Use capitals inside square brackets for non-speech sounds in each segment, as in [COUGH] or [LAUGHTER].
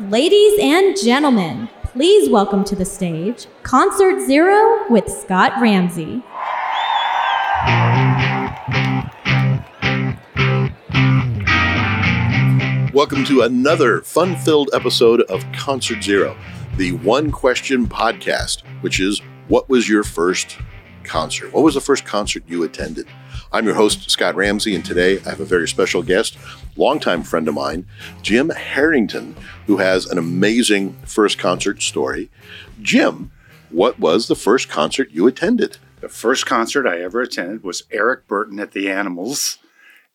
Ladies and gentlemen, please welcome to the stage Concert Zero with Scott Ramsey. Welcome to another fun filled episode of Concert Zero, the one question podcast, which is what was your first concert? What was the first concert you attended? I'm your host, Scott Ramsey, and today I have a very special guest, longtime friend of mine, Jim Harrington, who has an amazing first concert story. Jim, what was the first concert you attended? The first concert I ever attended was Eric Burdon at the Animals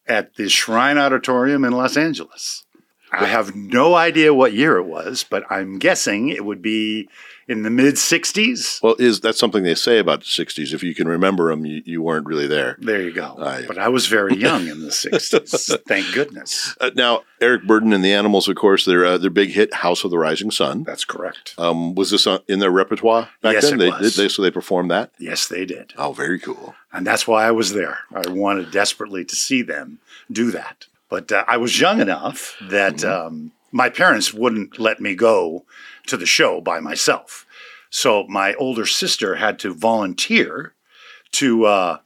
at the Shrine Auditorium in Los Angeles. I have no idea what year it was, but I'm guessing it would be in the mid 60s. Well, is that something they say about the 60s? If you can remember them, you, you weren't really there. There you go. But I was very [LAUGHS] young in the 60s. Thank goodness. Uh, now, Eric Burdon and the Animals, of course, their uh, their big hit, "House of the Rising Sun." That's correct. Um, was this on, in their repertoire back Yes, then? it they, was. Did they, so they performed that. Yes, they did. Oh, very cool. And that's why I was there. I wanted desperately to see them do that. But uh, I was young enough that um, my parents wouldn't let me go to the show by myself. So my older sister had to volunteer to uh,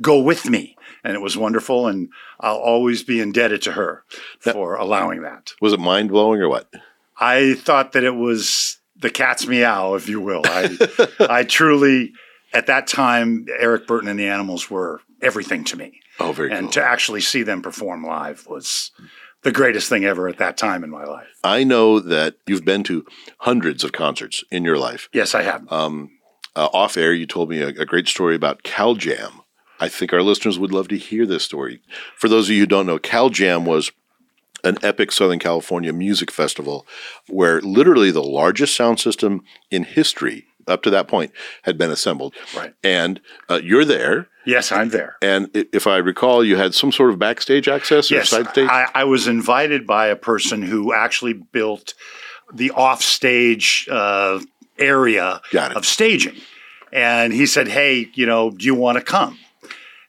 go with me. And it was wonderful. And I'll always be indebted to her for allowing that. Was it mind blowing or what? I thought that it was the cat's meow, if you will. I, [LAUGHS] I truly, at that time, Eric Burdon and the Animals were everything to me. Oh, very And cool. to actually see them perform live was the greatest thing ever at that time in my life. I know that you've been to hundreds of concerts in your life. Yes, I have. Um, uh, off air, you told me a, a great story about Cal Jam. I think our listeners would love to hear this story. For those of you who don't know, Cal Jam was an epic Southern California music festival where literally the largest sound system in history up to that point had been assembled. Right. And uh, you're there. yes, I'm there. And if I recall, you had some sort of backstage access or Yes, side stage. I, I was invited by a person who actually built the offstage uh, area of staging. And he said, Hey, you know, do you want to come?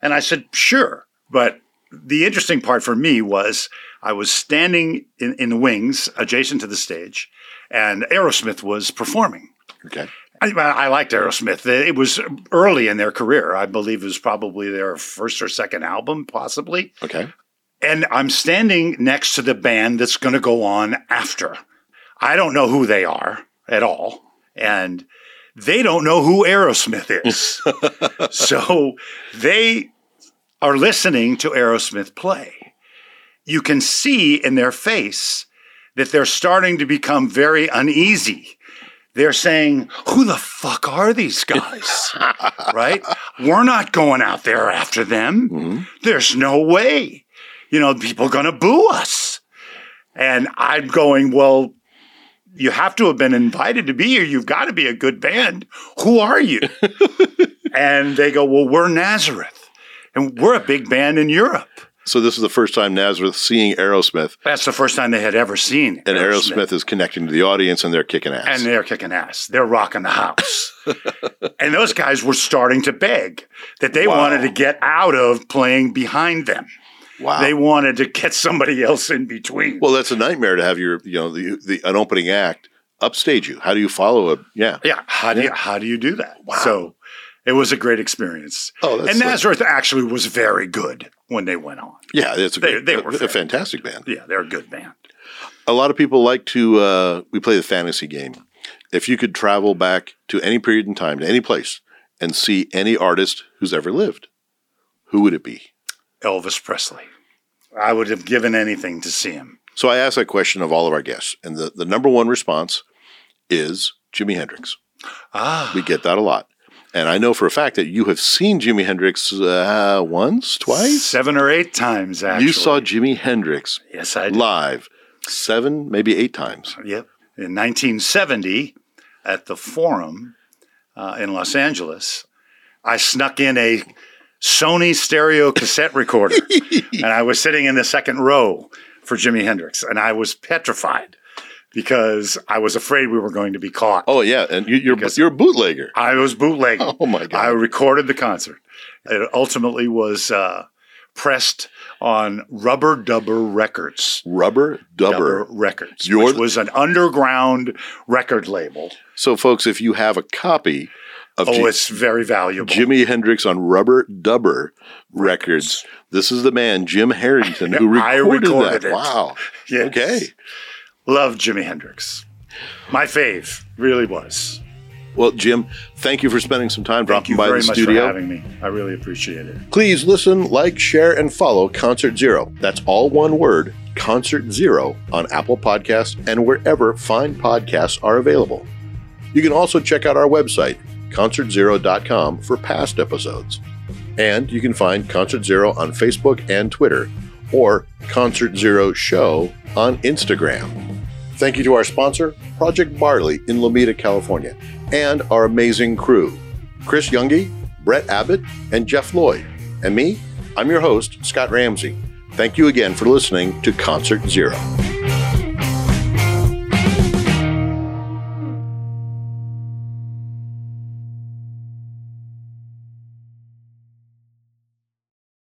And I said, Sure. But the interesting part for me was I was standing in, in the wings adjacent to the stage, and Aerosmith was performing. okay. I, I liked Aerosmith. It was early in their career. I believe it was probably their first or second album, possibly. Okay. And I'm standing next to the band that's going to go on after. I don't know who they are at all. And they don't know who Aerosmith is. [LAUGHS] so they are listening to Aerosmith play. You can see in their face that they're starting to become very uneasy. They're saying, Who the fuck are these guys? [LAUGHS] right? We're not going out there after them. Mm-hmm. There's no way. You know, people going to boo us. And I'm going, Well, you have to have been invited to be here. You've got to be a good band. Who are you? [LAUGHS] and they go, Well, we're Nazareth. And we're a big band in Europe. So this is the first time Nazareth seeing Aerosmith, That's the first time they had ever seen and Aerosmith is connecting to the audience, and they're kicking ass. and they're kicking ass. They're rocking the house. [LAUGHS] and those guys were starting to beg that they Wow. wanted to get out of playing behind them. wow. They wanted to get somebody else in between. Well, that's a nightmare to have your, you know, the, the an opening act upstage you. How do you follow a? Yeah. yeah, how do you how do you do that? So it was a great experience. Oh, that's and. Nazareth actually was very good when they went on. Yeah, it's a, They- great, they were a, fantastic band. Yeah, they're a good band. A lot of people like to. Uh, we play the fantasy game. If you could travel back to any period in time, to any place, and see any artist who's ever lived, who would it be? Elvis Presley. I would have given anything to see him. So I asked that question of all of our guests, and the, the number one response is Jimi Hendrix. Ah, We get that a lot. And I know for a fact that you have seen Jimi Hendrix uh, once, twice. seven or eight times actually. You saw Jimi Hendrix yes, I did. live seven, maybe eight times. Yep. In 1970, at the Forum uh, in Los Angeles, I snuck in a Sony stereo cassette [LAUGHS] recorder, and I was sitting in the second row for Jimi Hendrix, and I was petrified because I was afraid we were going to be caught. Oh yeah, and you, you're you're a bootlegger. I was bootlegging. [LAUGHS] Oh my god! I recorded the concert. It ultimately was uh, pressed on Rubber Dubber Records. Rubber Dubber. Dubber Records, Your- which was an underground record label. So, folks, if you have a copy of Oh, Ji- it's very valuable. Jimi Hendrix on Rubber Dubber Records, this is the man, Jim Harrington, [LAUGHS] who I recorded, recorded that. it. Wow. [LAUGHS] Yes. Okay. Love Jimi Hendrix. My fave really was. Well, Jim, thank you for spending some time dropping by the video. Thank dropping you by very the much studio. for having me. I really appreciate it. Please listen, like, share, and follow Concert Zero. That's all one word, Concert Zero, on Apple Podcasts and wherever fine podcasts are available. You can also check out our website, concertzero.com, for past episodes. And you can find Concert Zero on Facebook and Twitter, or Concert Zero Show on Instagram. Thank you to our sponsor, Project Barley in Lomita, California, and our amazing crew Chris Youngie, Brett Abbott, and Jeff Lloyd. And me, I'm your host, Scott Ramsey. Thank you again for listening to Concert Zero.